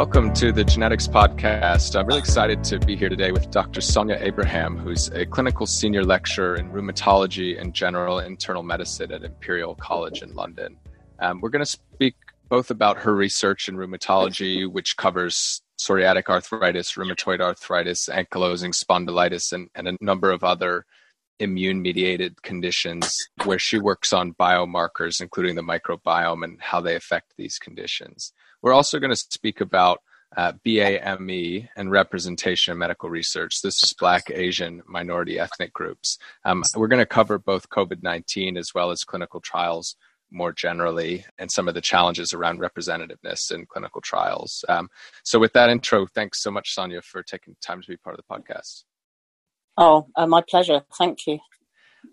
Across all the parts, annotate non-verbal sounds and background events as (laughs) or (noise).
Welcome to the Genetics Podcast. I'm really excited to be here today with Dr. Sonya Abraham, who's a clinical senior lecturer in rheumatology and general internal medicine at Imperial College in London. Um, we're going to speak both about her research in rheumatology, which covers psoriatic arthritis, rheumatoid arthritis, ankylosing spondylitis, and, and a number of other immune mediated conditions where she works on biomarkers, including the microbiome and how they affect these conditions. We're also going to speak about uh, BAME and representation in medical research. This is Black, Asian, minority ethnic groups. Um, we're going to cover both COVID 19 as well as clinical trials more generally and some of the challenges around representativeness in clinical trials. Um, so, with that intro, thanks so much, Sonya, for taking time to be part of the podcast. Oh, uh, my pleasure. Thank you.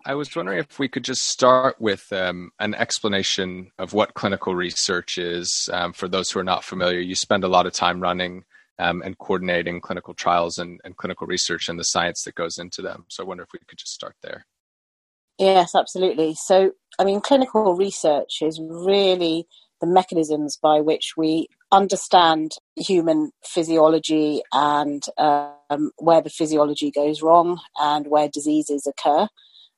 I was wondering if we could just start with um, an explanation of what clinical research is. Um, for those who are not familiar, you spend a lot of time running um, and coordinating clinical trials and, and, clinical research and the science that goes into them. So I wonder if we could just start there. Yes, absolutely. So, I mean, clinical research is really the mechanisms by which we understand human physiology and um, where the physiology goes wrong and where diseases occur.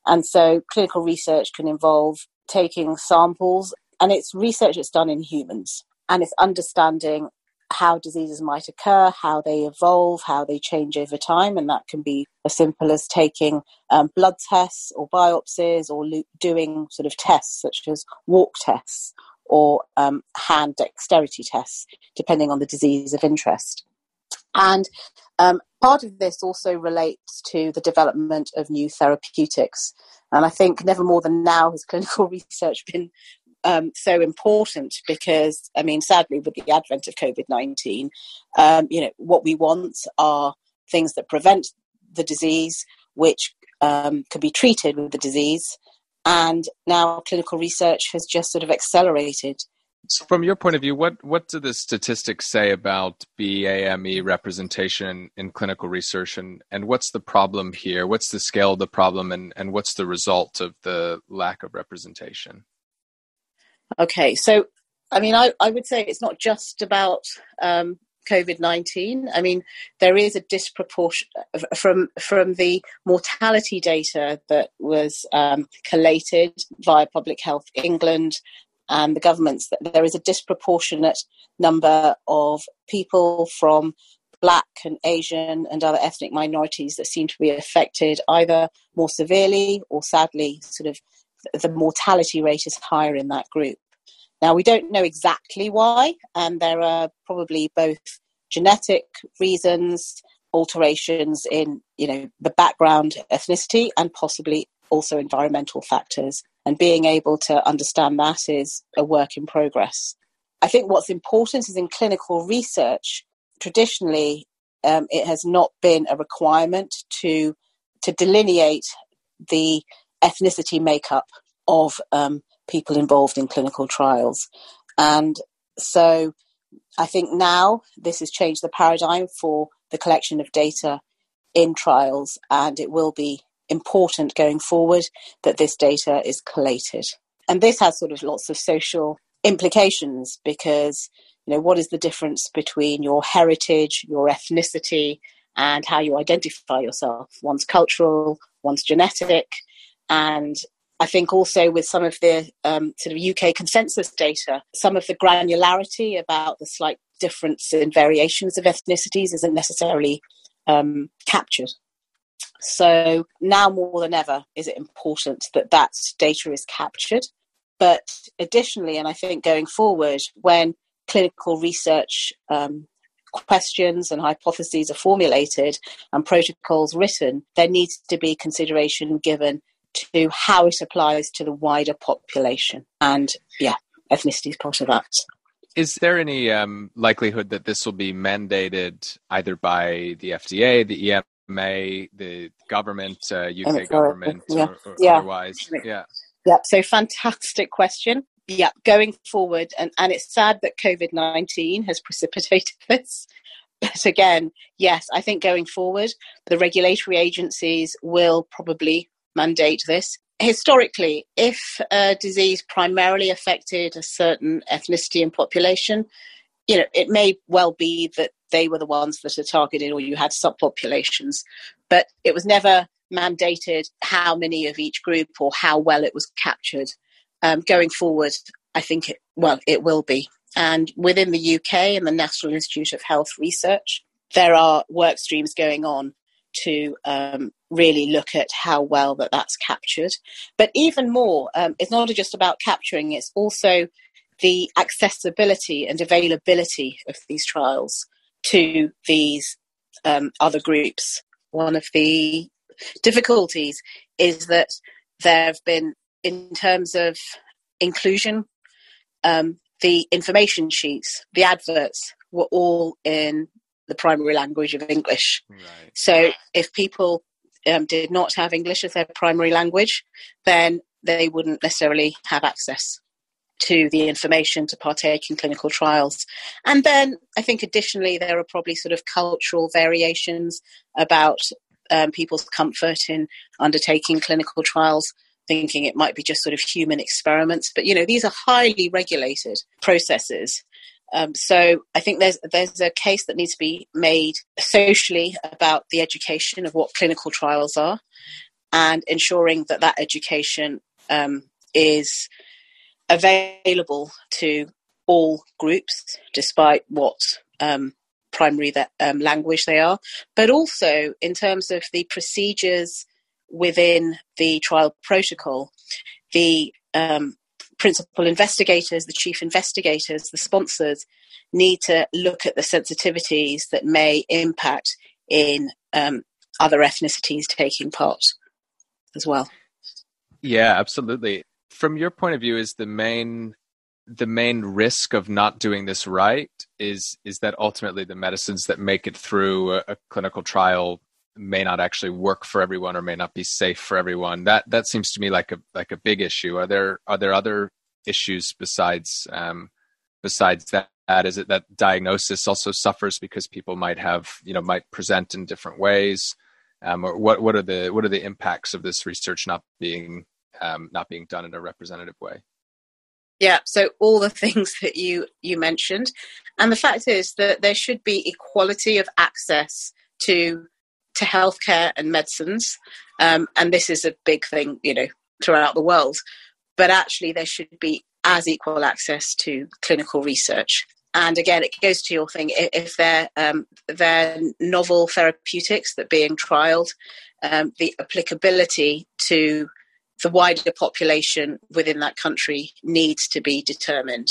And so clinical research can involve taking samples, and it's research that's done in humans, and it's understanding how diseases might occur, how they evolve, how they change over time, and that can be as simple as taking um, blood tests or biopsies or lo- doing sort of tests such as walk tests or um, hand dexterity tests, depending on the disease of interest. And um, part of this also relates to the development of new therapeutics. And I think never more than now has (laughs) clinical research been um, so important because, I mean, sadly, with the advent of COVID 19, um, you know, what we want are things that prevent the disease, which um, can be treated with the disease. And now clinical research has just sort of accelerated so from your point of view, what, what do the statistics say about BAME representation in clinical research and, and what's the problem here? What's the scale of the problem and, and what's the result of the lack of representation? Okay, so I mean, I, I would say it's not just about um, COVID nineteen. I mean, there is a disproportion from from the mortality data that was um, collated via Public Health England and the governments that there is a disproportionate number of people from black and Asian and other ethnic minorities that seem to be affected either more severely or sadly, sort of the mortality rate is higher in that group. Now, we don't know exactly why, and there are probably both genetic reasons, alterations in you know the background ethnicity, and possibly also environmental factors and being able to understand that is a work in progress. I think what's important is in clinical research, traditionally, um, it has not been a requirement to to delineate the ethnicity makeup of um, people involved in clinical trials, and so I think now this has changed the paradigm for the collection of data in trials, and it will be important going forward that this data is collated. And this has sort of lots of social implications because, you know, what is the difference between your heritage, your ethnicity, and how you identify yourself? One's cultural, one's genetic. And I think also with some of the um, sort of UK consensus data, some of the granularity about the slight difference in variations of ethnicities isn't necessarily um, captured. So now more than ever is it important that that data is captured. But additionally, and I think going forward, when clinical research um, questions and hypotheses are formulated and protocols written, there needs to be consideration given to how it applies to the wider population. And yeah, ethnicity is part of that. Is there any um, likelihood that this will be mandated either by the FDA, the EMA, the government, uh, UK government, yeah. Or, or yeah. otherwise? Yeah. Yeah. So fantastic question. Yeah, going forward, and, and it's sad that COVID 19 has precipitated (laughs) this. But again, yes, I think going forward, the regulatory agencies will probably mandate this. Historically, if a disease primarily affected a certain ethnicity and population, you know, it may well be that they were the ones that are targeted or you had subpopulations, but it was never mandated how many of each group or how well it was captured. Um, going forward, I think it, well, it will be. And within the UK and the National Institute of Health Research, there are work streams going on to um, really look at how well that that's captured. But even more, um, it's not just about capturing; it's also the accessibility and availability of these trials to these um, other groups. One of the difficulties is that there have been, in terms of inclusion, um, the information sheets, the adverts were all in the primary language of English. Right. So if people um, did not have English as their primary language, then they wouldn't necessarily have access to the information to partake in clinical trials. And then I think additionally, there are probably sort of cultural variations about um, people's comfort in undertaking clinical trials, thinking it might be just sort of human experiments. But, you know, these are highly regulated processes. Um, so I think there's there's a case that needs to be made socially about the education of what clinical trials are, and ensuring that that education um, is available to all groups, despite what um, primary that, um, language they are, but also in terms of the procedures within the trial protocol, the um, principal investigators, the chief investigators, the sponsors need to look at the sensitivities that may impact in um, other ethnicities taking part as well. Yeah, absolutely from your point of view, is the main the main risk of not doing this right is is that ultimately the medicines that make it through a, a, clinical trial may not actually work for everyone or may not be safe for everyone. That that seems to me like a like a big issue. Are there are there other issues besides um, besides that? Is it that diagnosis also suffers because people might have you know might present in different ways? Um, or what what are the what are the impacts of this research not being um, not being done in a representative way. Yeah, so all the (laughs) things that you you mentioned, and the fact is that there should be equality of access to to healthcare and medicines, um, and this is a big thing, you know, throughout the world. But actually, there should be as equal access to clinical research. And again, it goes to your thing. If they're um, they're novel therapeutics that are being trialed, um, the applicability to the wider population within that country needs to be determined.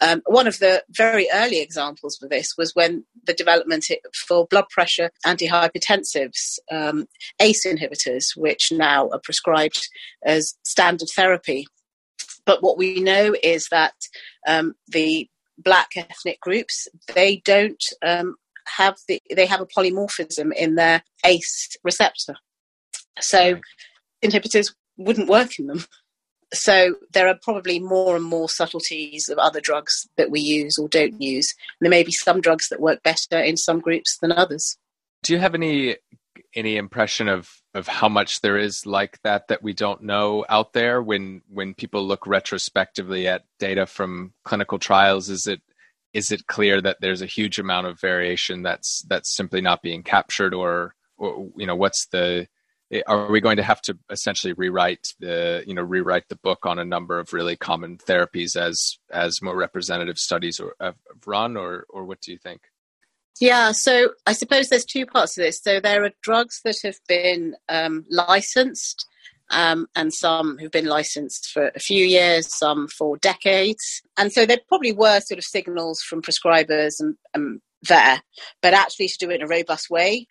Um, one of the very early examples for this was when the development for blood pressure antihypertensives, um, ACE inhibitors, which now are prescribed as standard therapy. But what we know is that um, the black ethnic groups they don't um, have the they have a polymorphism in their ACE receptor. So inhibitors wouldn't work in them. So there are probably more and more subtleties of other drugs that we use or don't use. There may be some drugs that work better in some groups than others. Do you have any any impression of of how much there is like that that we don't know out there when when people look retrospectively at data from clinical trials is it is it clear that there's a huge amount of variation that's that's simply not being captured or or you know what's the are we going to have to essentially rewrite the you know rewrite the book on a number of really common therapies as as more representative studies have run or or what do you think yeah so i suppose there's two parts to this so there are drugs that have been um, licensed um, and some who've been licensed for a few years, some for decades. And so there probably were sort of signals from prescribers and, and there, but actually to do it in a robust way,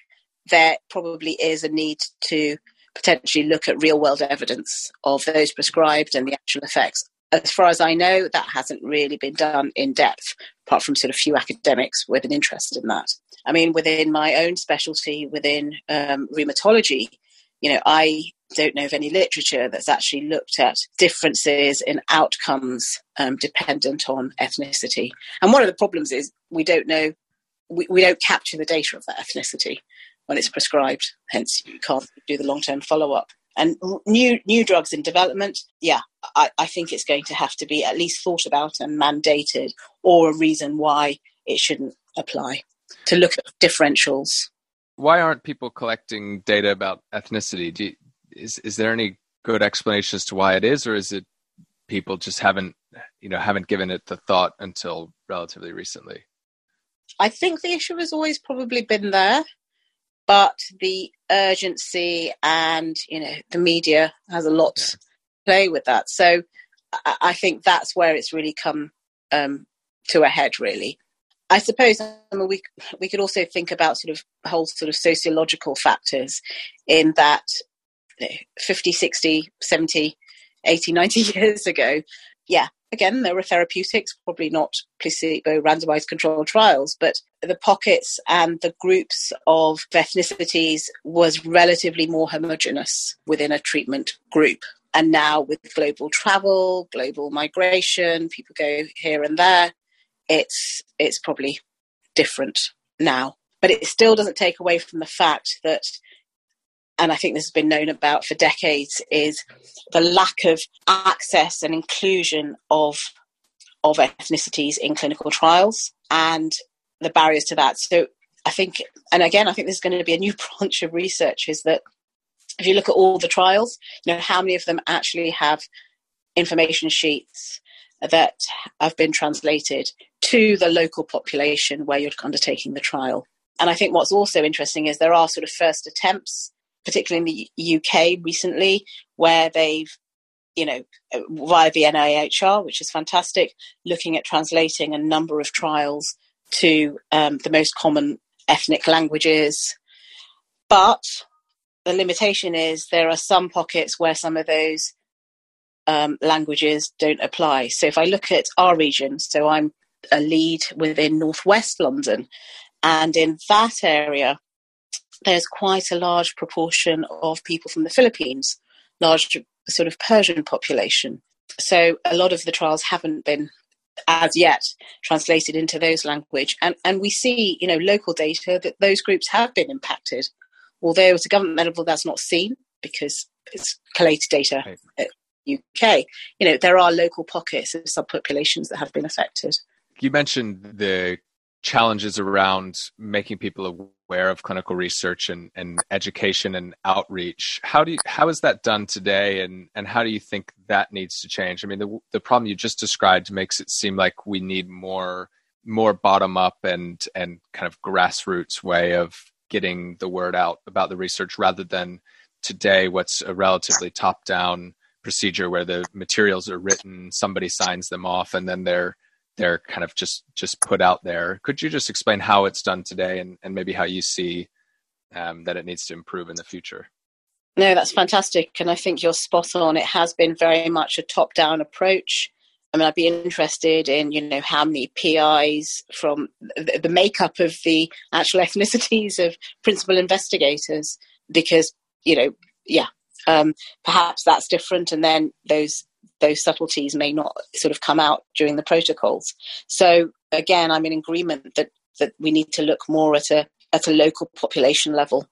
there probably is a need to potentially look at real world evidence of those prescribed and the actual effects. As far as I know, that hasn't really been done in depth, apart from sort of few academics with an interest in that. I mean, within my own specialty, within um, rheumatology, you know, I don't know of any literature that's actually looked at differences in outcomes um, dependent on ethnicity. And one of the problems is we don't know, we, we don't capture the data of that ethnicity when it's prescribed. Hence, you can't do the long term follow up. And new new drugs in development, yeah, I, I, think it's going to have to be at least thought about and mandated, or a reason why it shouldn't apply. To look at differentials. Why aren't people collecting data about ethnicity? You, is is there any good explanation as to why it is, or is it people just haven't you know haven't given it the thought until relatively recently? I think the issue has always probably been there, but the urgency and you know the media has a lot to play with that. So I think that's where it's really come um, to a head. Really, I suppose I mean, we we could also think about sort of whole sort of sociological factors in that 50, 60, 70, 80, 90 (laughs) years ago, yeah, again, there were therapeutics, probably not placebo randomized controlled trials, but the pockets and the groups of ethnicities was relatively more homogenous within a treatment group. And now with global travel, global migration, people go here and there, it's it's probably different now. But it still doesn't take away from the fact that and I think this has been known about for decades, is the lack of access and inclusion of of ethnicities in clinical trials and the barriers to that. So I think, and again, I think there's going to be a new (laughs) branch of research is that if you look at all the trials, you know, how many of them actually have information sheets that have been translated to the local population where you're undertaking the trial. And I think what's also interesting is there are sort of first attempts particularly in the UK recently, where they've, you know, via the NIHR, which is fantastic, looking at translating a number of trials to um, the most common ethnic languages. But the limitation is there are some pockets where some of those um, languages don't apply. So if I look at our region, so I'm a lead within Northwest London, and in that area, there's quite a large proportion of people from the Philippines, large sort of Persian population. So a lot of the trials haven't been as yet translated into those language and and we see you know local data that those groups have been impacted although at a government level that's not seen because it's collated data right. at UK you know there are local pockets of subpopulations that have been affected you mentioned the challenges around making people aware of clinical research and, and education and outreach. How do you, how is that done today, and and how do you think that needs to change? I mean, the the problem you just described makes it seem like we need more more bottom up and and kind of grassroots way of getting the word out about the research rather than today what's a relatively top down procedure where the materials are written somebody signs them off and then they're they're kind of just just put out there. Could you just explain how it's done today and, and maybe how you see um, that it needs to improve in the future? No, that's fantastic, and I think you're spot on. It has been very much a top-down approach. I mean, I'd be interested in, you know, how many PIs from the, the makeup of the actual (laughs) ethnicities of principal investigators, because, you know, yeah, um, perhaps that's different, and then those those subtleties may not sort of come out during the protocols. So again, I'm in agreement that that we need to look more at a at a local population level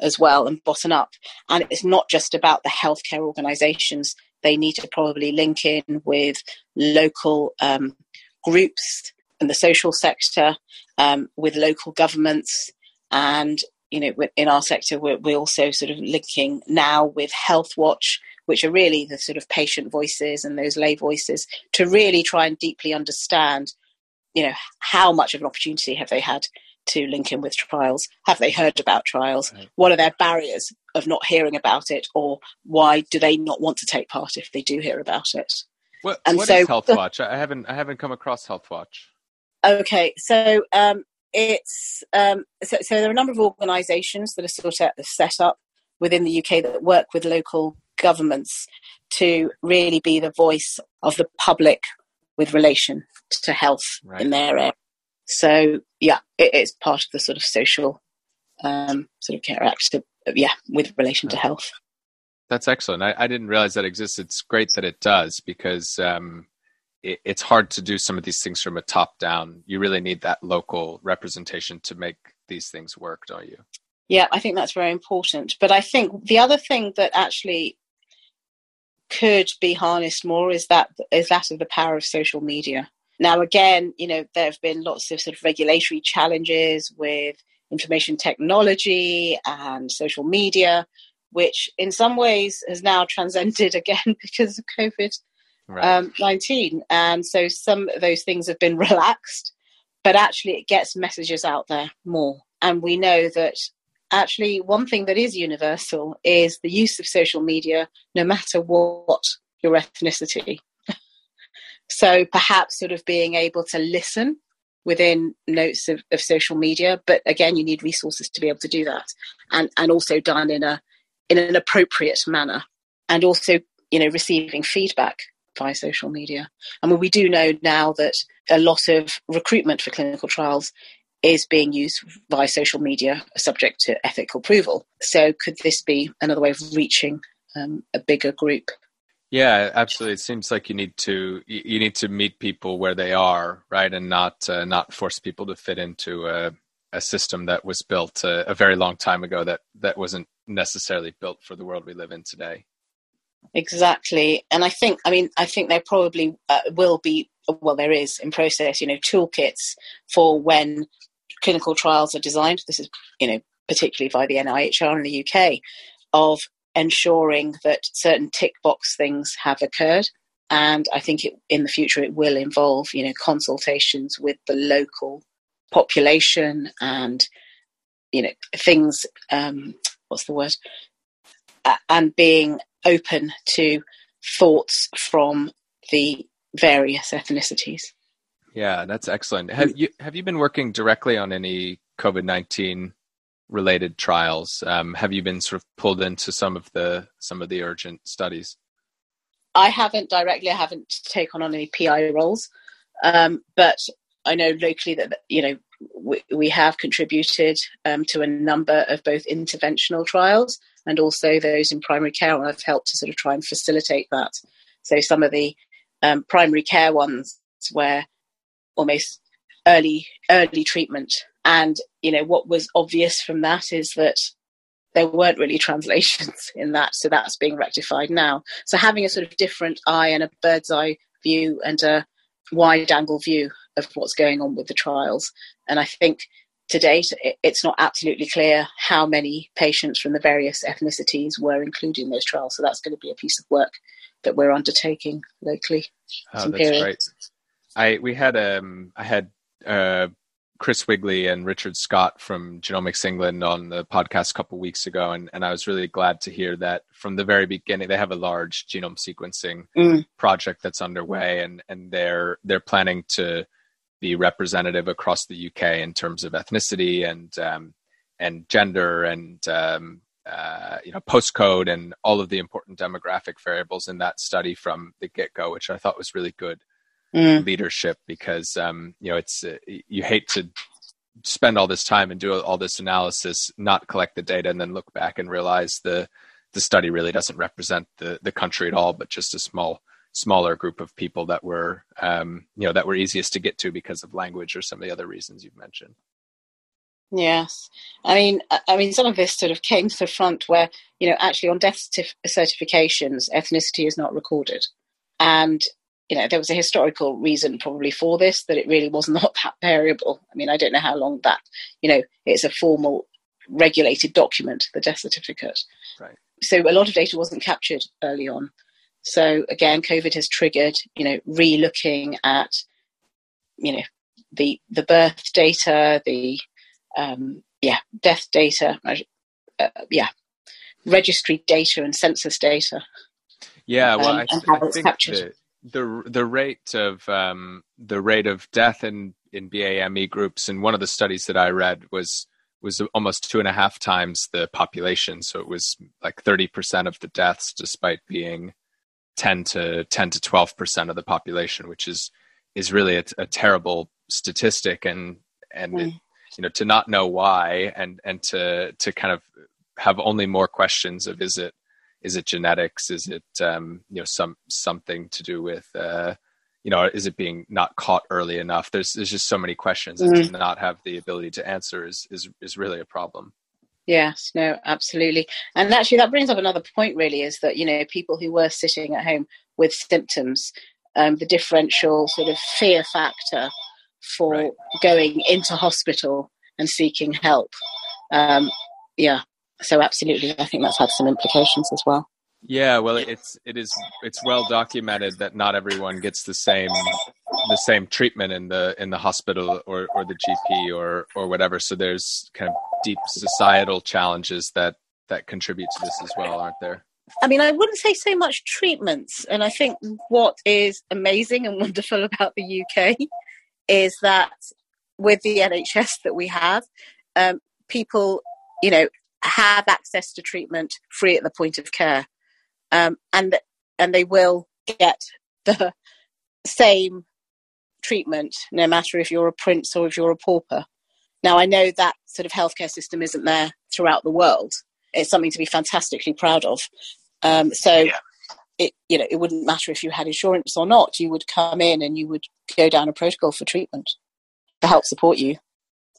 as well and bottom up. And it's not just about the healthcare organisations; they need to probably link in with local um, groups and the social sector, um, with local governments, and you know, in our sector, we're, we're also sort of linking now with Health Watch which are really the sort of patient voices and those lay voices, to really try and deeply understand, you know, how much of an opportunity have they had to link in with trials? Have they heard about trials? Right. What are their barriers of not hearing about it, or why do they not want to take part if they do hear about it? What, and what so, is Health (laughs) Watch? I haven't I haven't come across Health Watch. Okay, so um, it's um, so, so, there are a number of organisations that are sort of set up within the UK that work with local governments to really be the voice of the public with relation to health right. in their area. So yeah, it is part of the sort of social um, sort of care act. yeah, with relation to health. That's excellent. I, I, didn't realize that exists. It's great that it does because um, it, it's hard to do some of these things from a top down. You really need that local representation to make these things work, don't you? Yeah, I think that's very important. But I think the other thing that actually could be harnessed more is that is that of the power of social media. Now, again, you know, there have been lots of sort of regulatory challenges with information technology and social media, which in some ways has now (laughs) transcended again (laughs) because of COVID right. um, 19. And so some of those things have been (laughs) relaxed, but actually it gets messages out there more. And we know that actually one thing that is universal is the use of social media, no matter what your ethnicity. (laughs) so perhaps sort of being able to listen within notes of, of social media, but again, you need resources to be able to do that, and and also done in a in an appropriate manner, and also you know receiving feedback via social media. I mean, we do know now that a lot of recruitment for clinical trials is being used via social media, subject to ethical approval. So, could this be another way of reaching um, a bigger group? Yeah, absolutely. It seems like you need to you need to meet people where they are, right, and not uh, not force people to fit into a, a system that was built a, a very long time ago that that wasn't necessarily built for the world we live in today. Exactly, and I think I mean I think there probably uh, will be well there is in process you know toolkits for when clinical trials are designed. This is you know particularly by the NIHR in the UK of ensuring that certain tick box things have occurred. And I think it, in the future it will involve, you know, consultations with the local population and, you know, things. Um, what's the word? And being open to thoughts from the various ethnicities. Yeah, that's excellent. Have you have you been working directly on any COVID nineteen related trials. Um, have you been sort of pulled into some of the some of the urgent studies? I haven't directly. I haven't taken on any PI roles, um, but I know locally that you know we, we have contributed um, to a number of both interventional trials and also those in primary care, and I've helped to sort of try and facilitate that. So some of the um, primary care ones where almost early early treatment and you know what was obvious from that is that there weren't really (laughs) translations in that, so that's being rectified now. So having a sort of different eye and a bird's eye view and a wide angle view of what's going on with the trials, and I think to date it's not absolutely clear how many patients from the various ethnicities were included in those trials. So that's going to be a piece of work that we're undertaking locally. Oh, that's great. I we had um I had uh Chris Wigley and Richard Scott from Genomics England on the podcast a couple weeks ago, and, and I was really glad to hear that from the very beginning. They have a large genome sequencing mm. project that's underway, and and they're they're planning to be representative across the UK in terms of ethnicity and um, and gender and um, uh, you know postcode and all of the important demographic variables in that study from the get go, which I thought was really good mm. leadership because um, you know it's uh, you hate to spend all this time and do all this analysis, not collect the data, and then look back and realize the the study really doesn't represent the the country at all, but just a small smaller group of people that were um, you know that were easiest to get to because of language or some of the other reasons you've mentioned. Yes, I mean, I mean, some of this sort of came to the front where you know actually on death certifications, ethnicity is not recorded, and you know, there was a historical reason probably for this, that it really was (laughs) not that variable. I mean, I don't know how long that, you know, it's a formal regulated document, the death certificate. Right. So a lot of data wasn't captured early on. So again, COVID has triggered, you know, re-looking at, you know, the the birth data, the um, yeah, death data, uh, yeah, registry data and census data. Yeah, well, um, I, th- I think captured the the rate of um, the rate of death in in BAME groups in one of the studies that I read was was almost two and a half times the population. So it was like thirty percent of the deaths, despite being ten to ten to twelve percent of the population, which is is really a, a terrible statistic. And and mm. it, you know to not know why and and to to kind of have only more questions of is it is it genetics is it um, you know some something to do with uh, you know is it being not caught early enough there's there's just so many questions mm-hmm. and to not have the ability to answer is is is really a problem yes no absolutely and actually that brings up another point really is that you know people who were sitting at home with symptoms um, the differential sort of fear factor for right. going into hospital and seeking help. Um, yeah, so absolutely, I think that's had some implications as well. Yeah, well, it's it is it's well documented that not everyone gets the same the same treatment in the in the hospital or or the GP or or whatever. So there's kind of deep societal challenges that that contribute to this as well, aren't there? I mean, I wouldn't say so much treatments, and I think what is amazing and (laughs) wonderful about the UK is that with the NHS that we have, um, people, you know, have access to treatment free at the point of care, um, and and they will get the same treatment no matter if you're a prince or if you're a pauper. Now, I know that sort of healthcare system isn't there throughout the world. It's something to be fantastically proud of. Um, so, yeah. it you know it wouldn't matter if you had insurance or not. You would come in and you would go down a protocol for treatment to help support you.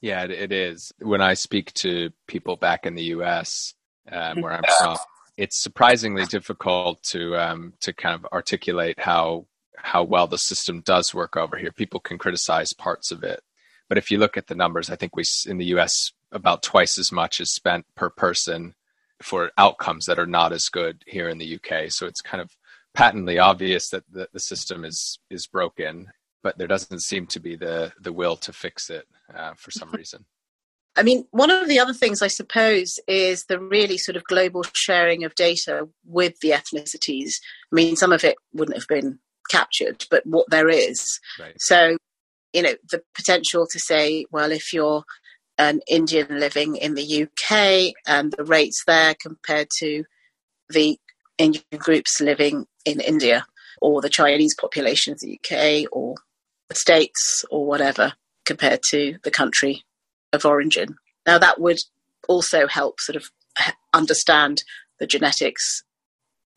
Yeah, it is. When I speak to people back in the U.S., um, where I'm from, it's surprisingly difficult to um, to kind of articulate how how well the system does work over here. People can criticize parts of it, but if you look at the numbers, I think we in the U.S. about twice as much is spent per person for outcomes that are not as good here in the UK. So it's kind of patently obvious that the, the system is is broken, but there doesn't seem to be the the will to fix it uh, for some reason. I mean, one of the other things I suppose is the really sort of global sharing of data with the ethnicities. I mean, some of it wouldn't have been captured, but what there is. Right. So, you know, the potential to say, well, if you're an Indian living in the UK and the rates there compared to the Indian groups living in India or the Chinese population of the UK or the States or whatever compared to the country of origin. Now, that would also help sort of understand the genetics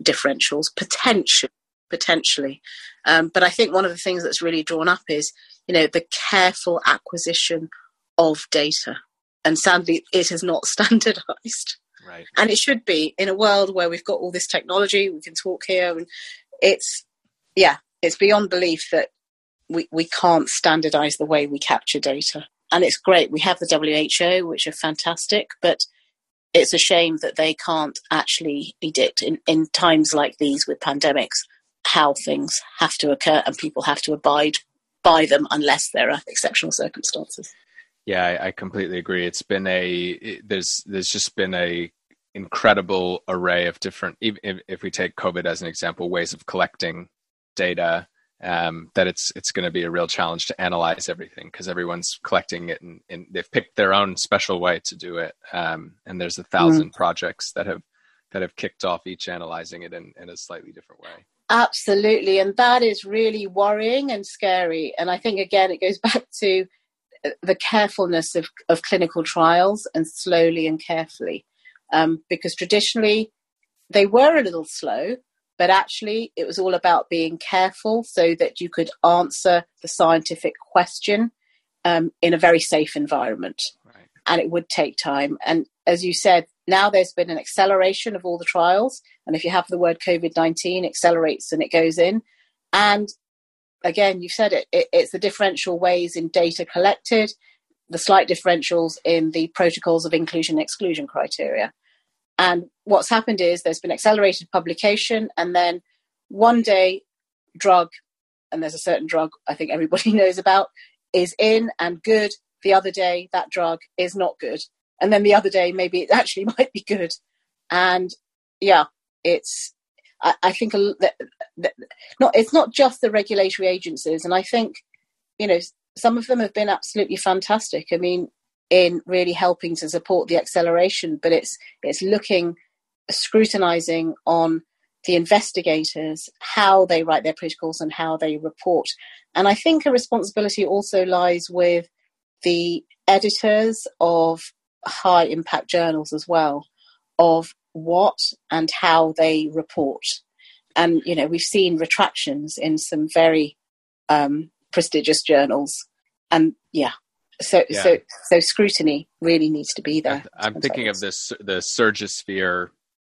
differentials potentially. Potentially, um, but I think one of the things that's really drawn up is, you know, the careful acquisition of data. And sadly, it is not (laughs) standardized. Right. And it should be in a world where we've got all this technology, we can talk here, and it's, yeah, it's beyond belief that we, we can't standardize the way we capture data. And it's great. We have the WHO, which are fantastic, but it's a shame that they can't actually predict in, in times like these with pandemics how things have to occur and people have to abide by them unless there are exceptional circumstances. Yeah, I, I completely agree. It's been a it, there's there's just been a incredible array of different. If, if we take COVID as an example, ways of collecting data. Um, that it's it's going to be a real challenge to analyze everything because everyone's collecting it and, and, they've picked their own special way to do it. Um, and there's a thousand mm. projects that have that have kicked off each analyzing it in, in a slightly different way. Absolutely, and that is really worrying and scary. And I think again, it goes (laughs) back to the carefulness of, of clinical trials and slowly and carefully. Um, because traditionally they were a little slow, but actually it was all about being careful so that you could answer the scientific question um, in a very safe environment. Right. And it would take time. And as you said, now there's been an acceleration of all the trials. And if you have the word COVID 19, accelerates and it goes in. And again, you've said it, it, it's the differential ways in data collected, the slight differentials in the protocols of inclusion and exclusion criteria. And what's happened is there's been accelerated publication, and then one day, drug, and there's a certain drug I think everybody (laughs) knows about, is in and good. The other day, that drug is not good. And then the other day, maybe it (laughs) actually might be good. And yeah, it's I, think that, that, not it's not just the regulatory agencies, and I think you know some of them have been absolutely fantastic. I mean, in really helping to support the acceleration, but it's it's looking, scrutinizing on the investigators, how they write their protocols and how they report. And I think a responsibility also lies with the editors of high impact journals as well, of what and how they report. And, you know, we've seen retractions in some very um, prestigious journals. And yeah, so yeah. so so scrutiny really needs to be there. I'm thinking of this the Surgisphere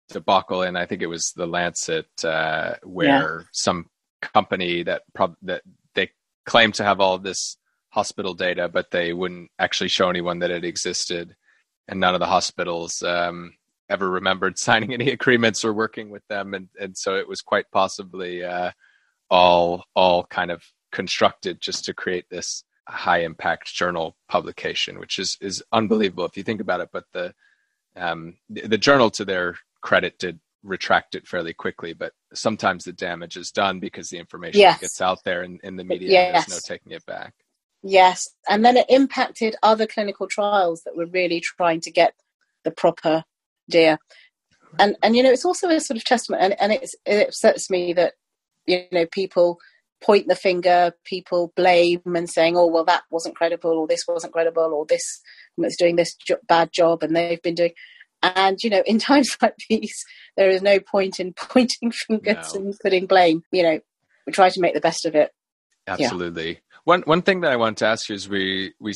debacle, and I think it was the Lancet uh, where yeah. some company that prob- that they claim to have all of this hospital data, but they wouldn't actually show anyone that it existed, and none of the hospitals um, ever remembered (laughs) signing any agreements or working with them, and and so it was quite possibly uh, all all kind of constructed just to create this high impact journal publication, which is is unbelievable if you think about it. But the um, the, the journal, to their credit, did retract it fairly quickly, but sometimes the damage is done because the information yes. gets out there in, in the media. Yes. There's no taking it back. Yes, and then it impacted other clinical trials that were really trying to get the proper dear. And and you know, it's also a sort of testament, and, and it upsets me that you know people point the finger, people blame and saying, "Oh, well, that wasn't credible, or this wasn't credible, or this was doing this jo- bad job," and they've been doing. And you know, in (laughs) times like these, there is no point in (laughs) pointing fingers no. and putting blame. You know, we try to make the best of it. Absolutely. Yeah. One one thing that I want to ask you is we we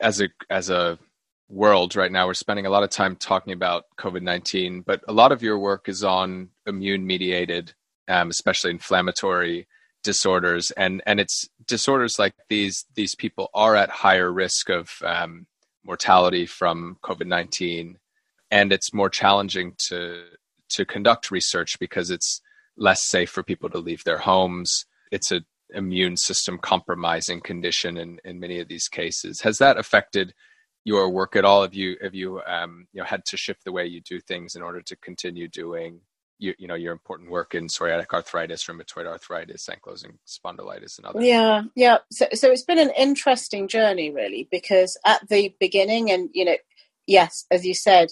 as a as a world right now we're spending a lot of time talking about COVID nineteen, but a lot of your work is on immune mediated, um, especially inflammatory disorders, and and it's disorders like these these people are at higher risk of um, mortality from COVID nineteen and it's more challenging to to conduct research because it's less safe for people to leave their homes. It's a immune system compromising condition in, in many of these cases. Has that affected your work at all? Have you have you um, you know had to shift the way you do things in order to continue doing you, you know your important work in psoriatic arthritis, rheumatoid arthritis, ankylosing spondylitis, and others? Yeah, yeah. So so it's been an interesting journey really because at the beginning, and you know, yes, as you said,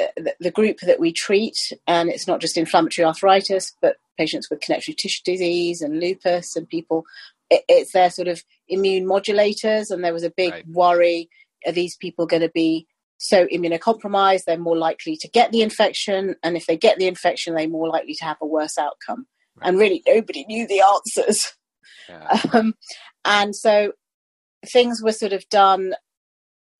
uh, the, group that we treat, and it's not just inflammatory arthritis, but patients with connective tissue disease and lupus and people. It, it's their sort of immune modulators, and there was a big right. worry: are these people going to be so immunocompromised? They're more likely to get the infection, and if they get the infection, they're more likely to have a worse outcome. Right. And really, nobody knew the answers. Yeah. (laughs) Um, and so things were sort of done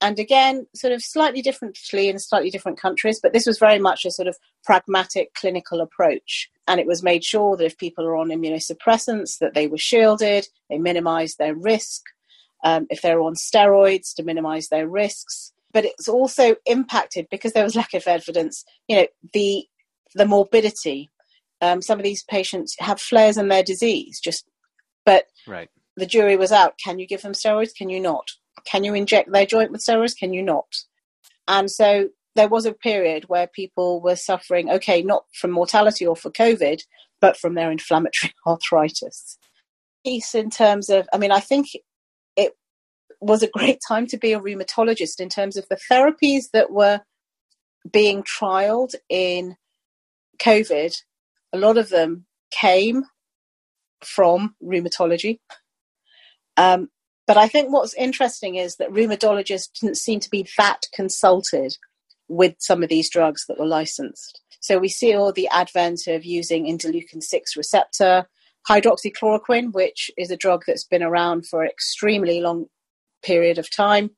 and again, sort of slightly differently in slightly different countries, but this was very much a sort of pragmatic clinical approach. And it was made sure that if people are on immunosuppressants, that they were shielded, they minimized their risk. Um, if they're on steroids, to minimize their risks. But it's also impacted because there was lack of evidence. You know, the the morbidity. Um, some of these patients have flares in their disease, just but right. the jury was out. Can you give them steroids? Can you not? Can you inject their joint with steroids? Can you not? And so there was a period where people were suffering, okay, not from mortality or for COVID, but from their inflammatory (laughs) arthritis. Piece in terms of, I mean, I think was a great time to be a rheumatologist in terms of the therapies that were being trialed in COVID. A lot of them came from rheumatology. Um, but I think what's interesting is that rheumatologists didn't seem to be that consulted with some of these drugs that were licensed. So we see all the advent of using interleukin 6 receptor, hydroxychloroquine, which is a drug that's been around for extremely long period of time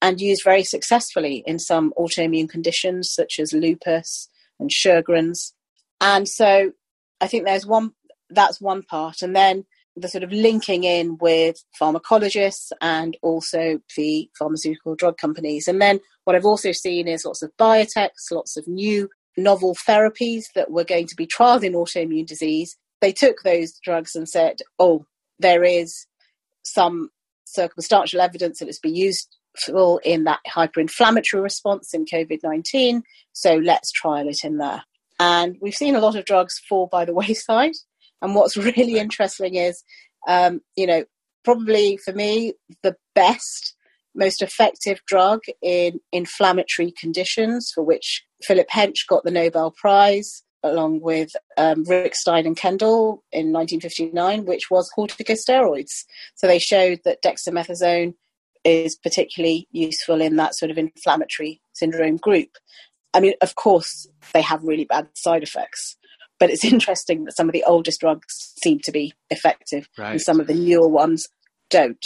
and used very successfully in some autoimmune conditions such as lupus and Sjogren's. And so I think there's one that's one part. And then the sort of linking in with pharmacologists and also the pharmaceutical drug companies. And then what I've also seen is lots of biotechs, lots of new novel therapies that were going to be trialed in autoimmune disease. They took those drugs and said, oh, there is some circumstantial evidence that it's been used in that hyperinflammatory response in COVID 19. So let's trial it in there. And we've seen a lot of drugs fall by the wayside. And what's (laughs) really interesting is, um, you know, probably for me, the best, most effective drug in inflammatory conditions, for which Philip Hench got the Nobel Prize along with um, Reichstein and Kendall in 1959, which was corticosteroids. So they showed that dexamethasone is particularly useful in that sort of inflammatory syndrome group. I mean, of course, they have really bad side effects, but it's (laughs) interesting that some of the oldest drugs seem to be effective right. and some of the newer ones don't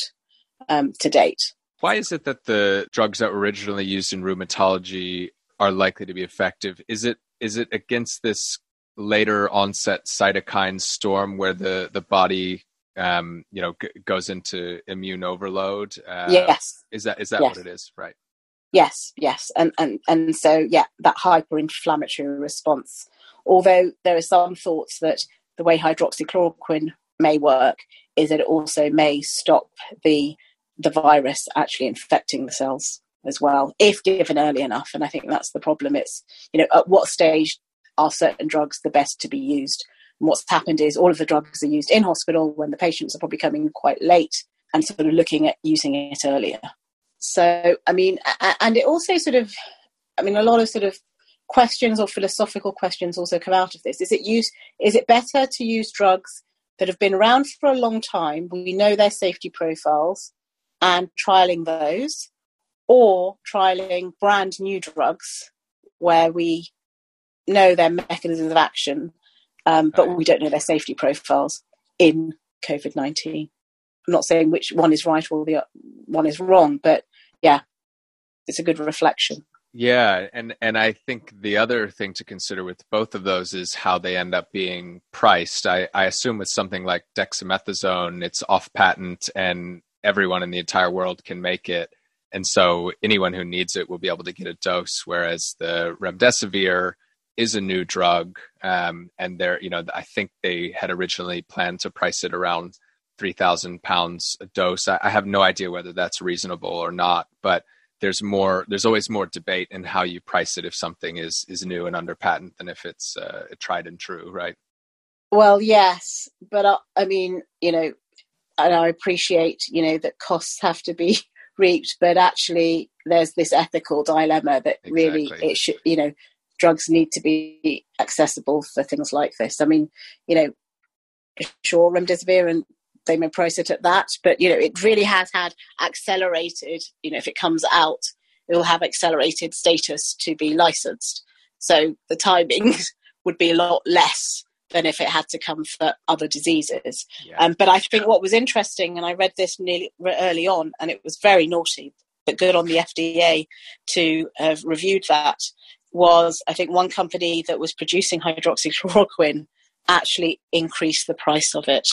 um, to date. Why is it that the drugs that were originally used in rheumatology are likely to be effective? Is it is it against this later onset cytokine storm where the the body um, you know g- goes into immune overload. Uh, yes, is that is that yes. what it is? Right. Yes, yes, and and and so yeah, that hyperinflammatory response. Although there are some thoughts that the way hydroxychloroquine may work is that it also may stop the the virus actually infecting the cells as well if given early enough. And i think that's the problem. It's you know at what stage are certain drugs the best to be used? And what's happened is all of the drugs are used in hospital when the patients are probably coming quite late and sort of looking at using it earlier. So i mean and it also sort of i mean a lot of sort of questions or philosophical questions also come out of this. Is it use is it better to use drugs that have been around for a long time? We know their safety profiles and trialing those or trialing brand new drugs where we know their mechanisms of action, um, but we don't know their safety profiles in COVID 19. I'm not saying which one is right or the one is wrong, but yeah, it's a good reflection. Yeah, and and I think the other thing to consider with both of those is how they end up being priced. I, I assume with something like dexamethasone, it's off patent and everyone in the entire world can make it and so anyone who needs it will be able to get a dose whereas the remdesivir is a new drug um, and they're you know i think they had originally planned to price it around 3000 pounds a dose. I, I have no idea whether that's reasonable or not but there's more there's always more debate in how you price it if something is is new and under patent than if it's uh, tried and true right? Well yes but I, uh, I mean you know and i appreciate you know that costs have to be reaped, but actually there's this ethical dilemma that exactly. really it should, you know, drugs need to be accessible for things like this. I mean, you know, sure, remdesivir and they may price it at that, but you know, it really has had accelerated. You know, if it comes out, it will have accelerated status to be licensed. So the timings (laughs) would be a lot less than if it had to come for other diseases. Yeah. Um, but I think what was interesting, and I read this nearly early on, and it was very naughty, but good on the FDA to have reviewed that, was I think one company that was producing hydroxychloroquine actually increased the price of it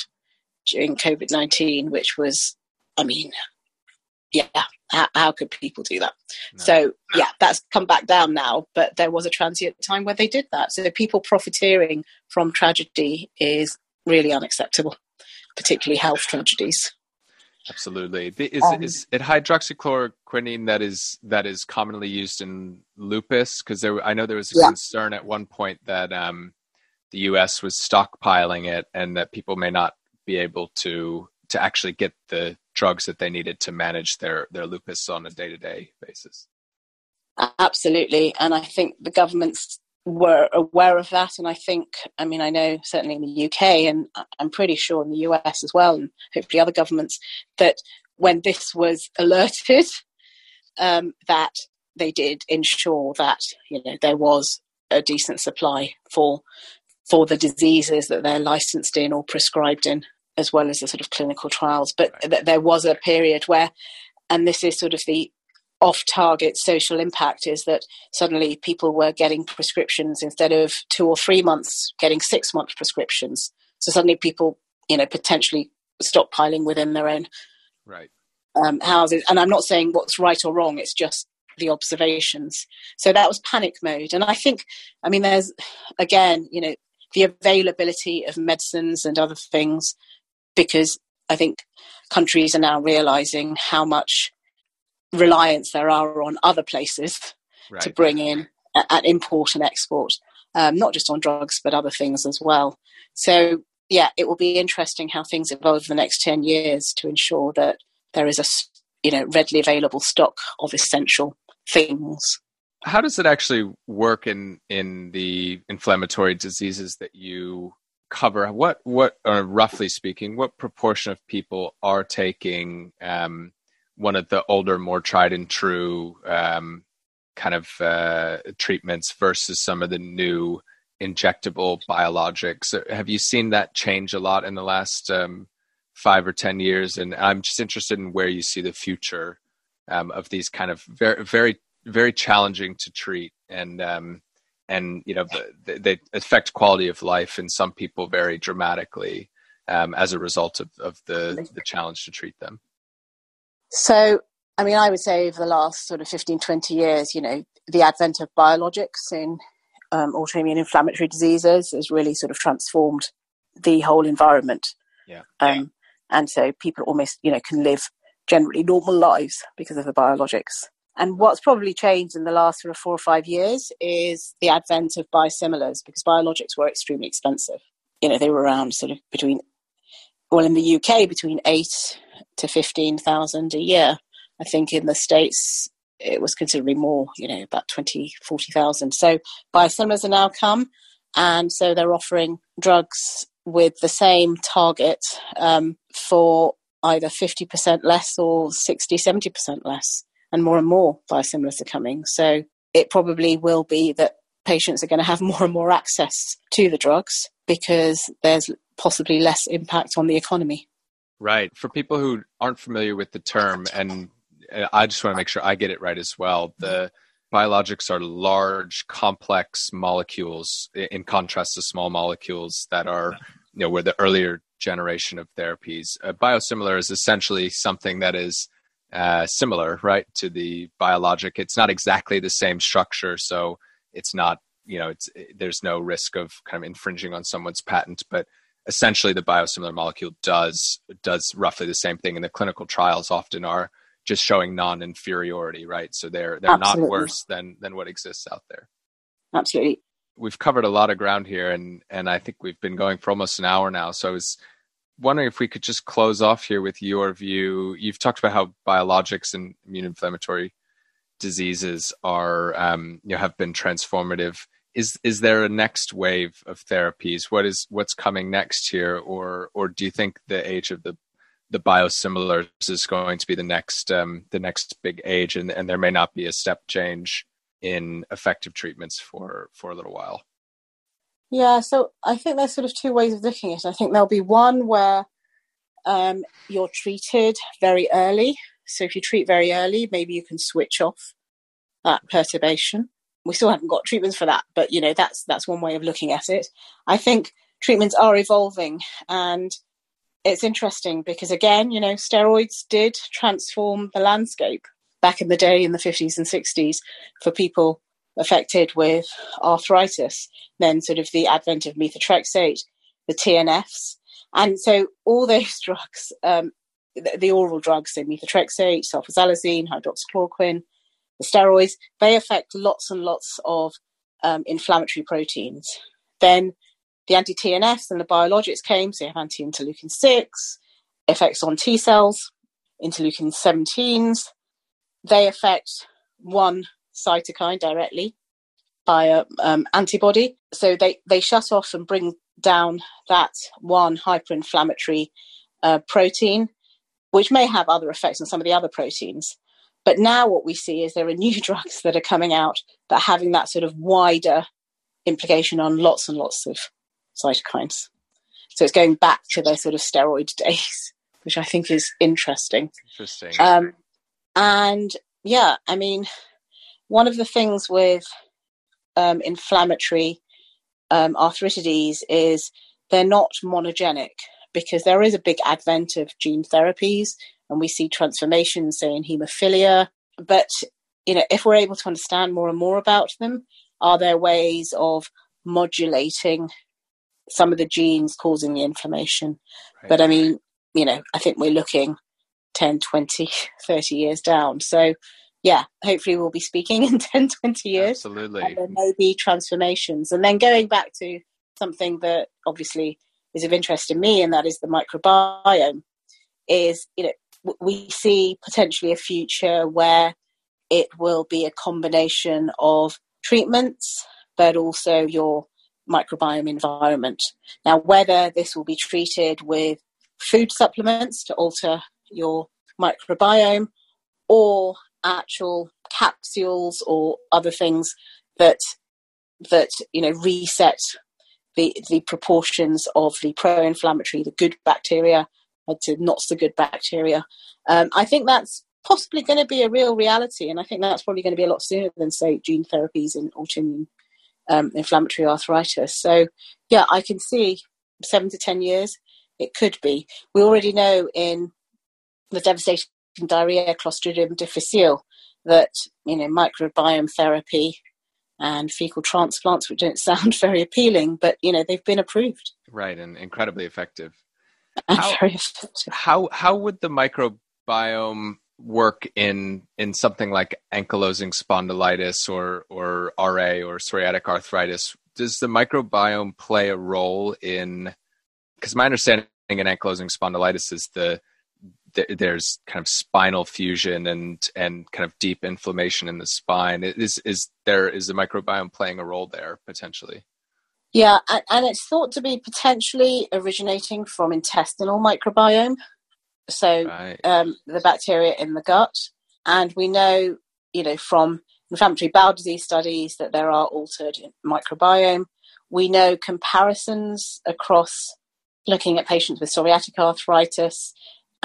during COVID 19, which was, I mean, how, how could people do that? No. So yeah, that's come back down now. But there was a transient time where they did that. So people profiteering from tragedy is really unacceptable, particularly health tragedies. Absolutely. Is, um, is it hydroxychloroquine that is that is commonly used in lupus? Because there, I know there was a yeah. concern at one point that um, the U.S. was stockpiling it, and that people may not be able to to actually get the drugs that they needed to manage their their lupus on a day to day basis. Absolutely, and I think the governments were aware of that, and I think, I mean, I know certainly in the UK, and I'm pretty sure in the US as well, and hopefully other governments, that when this was alerted, (laughs) um, that they did ensure that you know there was a decent supply for for the diseases that they're licensed in or prescribed in as well as the sort of clinical trials. But right. th- there was a period where, and this is sort of the off target social impact is that suddenly people were getting prescriptions instead of two or three months, getting six month prescriptions. So suddenly people, you know, potentially stockpiling within their own right. um, houses. And I'm not saying what's right or wrong, it's just the observations. So that was panic mode. And I think, I mean, there's, again, you know, the availability of medicines and other things because I think countries are now realizing how much reliance there are on other places (laughs) right. to bring in and import and export, um, not just on drugs but other things as well. So yeah, it will be interesting how things evolve in the next ten years to ensure that there is a you know readily available stock of essential things. How does it actually work in in the inflammatory diseases that you cover what what or roughly speaking what proportion of people are taking um, one of the older more tried and true um, kind of uh, treatments versus some of the new injectable biologics? Have you seen that change a lot in the last um, five or ten years? And i'm just interested in where you see the future um, of these kind of very very very challenging to treat and um, and you know they, they affect quality of life in some people very dramatically um, as a result of, of the the challenge to treat them. So, I mean, I would say over the last sort of 15, 20 years, you know, the advent of biologics in um, autoimmune inflammatory diseases has really sort of transformed the whole environment. Yeah. Um, and so people almost, you know, can live generally normal lives because of the biologics. And what's probably changed in the last sort of four or five years is the advent of biosimilars because biologics were extremely expensive. You know, they were around sort of between, well, in the UK, between eight to 15,000 a year. I think in the States, it was considerably more, you know, about 20, 40,000. So biosimilars are now come, and so they're offering drugs with the same target um, for either 50% less or 60, 70% less. And more and more biosimilars are coming. So it probably will be that patients are going to have (laughs) more and more access to the drugs because there's possibly less impact on the economy. Right. For people who aren't familiar with the term, and uh, I just want to make sure I get it right as well, the biologics are large, complex molecules in contrast to small molecules that are, you know, where the earlier generation of therapies. A biosimilar is essentially something that is uh, similar, right, to the biologic. It's not exactly the same structure, so it's not, you know, it's there's no risk of kind of infringing on someone's patent, but essentially the biosimilar molecule does does roughly the same thing and the clinical trials often are just showing non-inferiority right so they're they're Absolutely. not worse than than what exists out there Absolutely. We've covered a lot of ground here and and I think we've been going for almost an hour now so I was wondering if we could just close off here with your view you've talked about how biologics and immune inflammatory diseases are um, you know have been transformative is is there a next wave of therapies? What is what's coming next here, or or do you think the age of the the biosimilars is going to be the next um, the next big age, and, and there may not be a step change in effective treatments for for a little while? Yeah, so I think there's sort of two ways of looking at it. I think there'll be one where um, you're treated very early. So if you treat very early, maybe you can switch off that perturbation we still haven't got treatments for that, but you know that's that's one way of looking at it. I think treatments are evolving, and it's interesting because again, you know, steroids did transform the landscape back in the day in the 50s and 60s for people affected with arthritis. Then sort of the advent of methotrexate, the TNFs, and so all (laughs) those drugs, um, the, the, oral drugs, so methotrexate, sulfasalazine, hydroxychloroquine the steroids, they affect lots and lots of um, inflammatory proteins. Then the anti TNFs and the biologics came, so you have anti interleukin 6, effects on T cells, interleukin 17s. They affect one cytokine directly by an um, antibody. So they, they shut off and bring down that one hyperinflammatory uh, protein, which may have other effects on some of the other proteins. But now what we see is there are new (laughs) drugs that are coming out that are having that sort of wider implication on lots and lots of cytokines. So it's going back to their sort of steroid (laughs) days, which I think is interesting. Interesting. Um, and yeah, I mean, one of the things with um, inflammatory um, arthritides is they're not monogenic because there is a big advent of gene therapies and we see transformations, say, in haemophilia. But, you know, if we're able to understand more and more about them, are there ways of modulating some of the genes causing the inflammation? Right. But I mean, you know, I think we're looking 10, 20, (laughs) 30 years down. So, yeah, hopefully we'll be speaking (laughs) in 10, 20 years. Absolutely. And there may be transformations. And then going back to something that obviously is of interest to me, and that is the microbiome, is, you know, we see potentially a future where it will be a combination of treatments, but also your microbiome environment. Now, whether this will be treated with food supplements to alter your microbiome or actual capsules or other things that that you know reset the the proportions of the pro-inflammatory, the good bacteria to not so good bacteria. Um, I think that's possibly going to be a real reality, and I think that's probably going to be a lot sooner than say gene therapies in autoimmune um, inflammatory arthritis. So, yeah, I can see seven to 10 years, it could be. We already know in the devastating diarrhea Clostridium difficile that, you know, microbiome therapy and fecal transplants, which don't (laughs) sound very appealing, but, you know, they've been approved. Right, and incredibly effective. (laughs) And how, very effective. How, how would the microbiome work in in something like ankylosing spondylitis or or RA or psoriatic arthritis, does the microbiome play a role in? Because my understanding in ankylosing spondylitis is the, the, there's kind of spinal fusion and and kind of deep inflammation in the spine. Is is there is the microbiome playing a role there potentially? Yeah, and, and it's thought to be potentially originating from intestinal microbiome so right. um, the bacteria in the gut. And we know, you know, from inflammatory bowel disease studies that there are altered microbiome. We know comparisons across looking at patients with psoriatic arthritis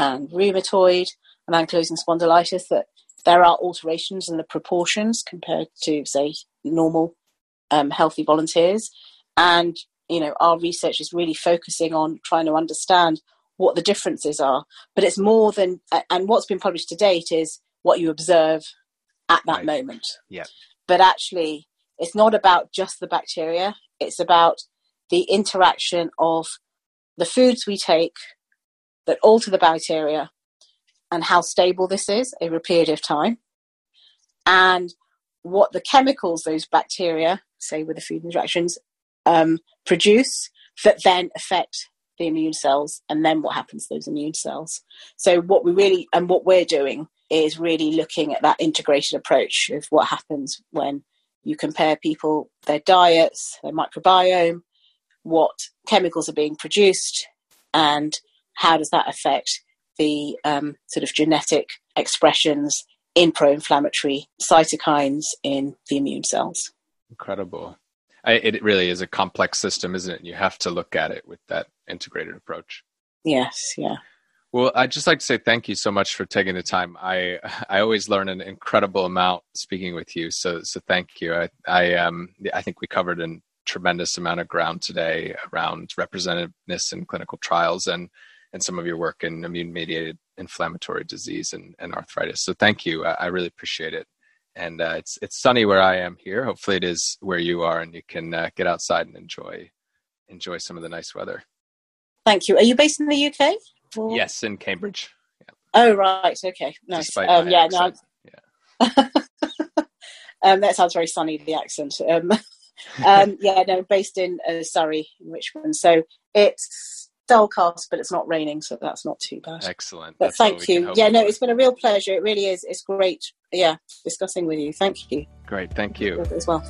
and rheumatoid and ankylosing spondylitis that there are alterations in the proportions compared to, say, normal um, healthy volunteers. And, you know, our research is really focusing on trying to understand what the differences are. But it's more than, and what's been published to date is what you observe at that right. moment. Yeah. But actually, it's not about just the bacteria, it's about the interaction of the foods we take that alter the bacteria and how stable this is over a period of time, and what the chemicals those bacteria, say with the food interactions, um, produce that then affect the immune cells and then what happens to those immune cells. So what we really and what we're doing is really looking at that integrated approach of what happens when you compare people, their diets, their microbiome, what chemicals are being produced, and how does that affect the um, sort of genetic expressions in pro-inflammatory cytokines in the immune cells. Incredible. I, it really is a complex system, isn't it? You have to look at it with that integrated approach. Yes, yeah. Well, I'd just like to say thank you so much for taking the time. I (laughs) I always learn an incredible amount speaking with you. So so thank you. I I um I think we covered a tremendous amount of ground today around representativeness in clinical trials and and some of your work in immune mediated inflammatory disease and, and arthritis. So thank you. I, I really appreciate it and uh, it's it's sunny where I am here. Hopefully, it is where you are, and you can uh, get outside and enjoy enjoy some of the nice weather. Thank you. Are you based in the UK? Or? Yes, in Cambridge. Yeah. Oh right, okay, nice. Um, yeah, no, yeah. (laughs) um, that sounds very sunny. The accent. Um, (laughs) um, yeah, no, based in uh, Surrey, in Richmond. So it's cast, but it's not raining, so that's not too bad. Excellent. But that's thank you. Yeah, no, it's been a real pleasure. It really is. It's great. Yeah, discussing with you. Thank you. Great. Thank you as well.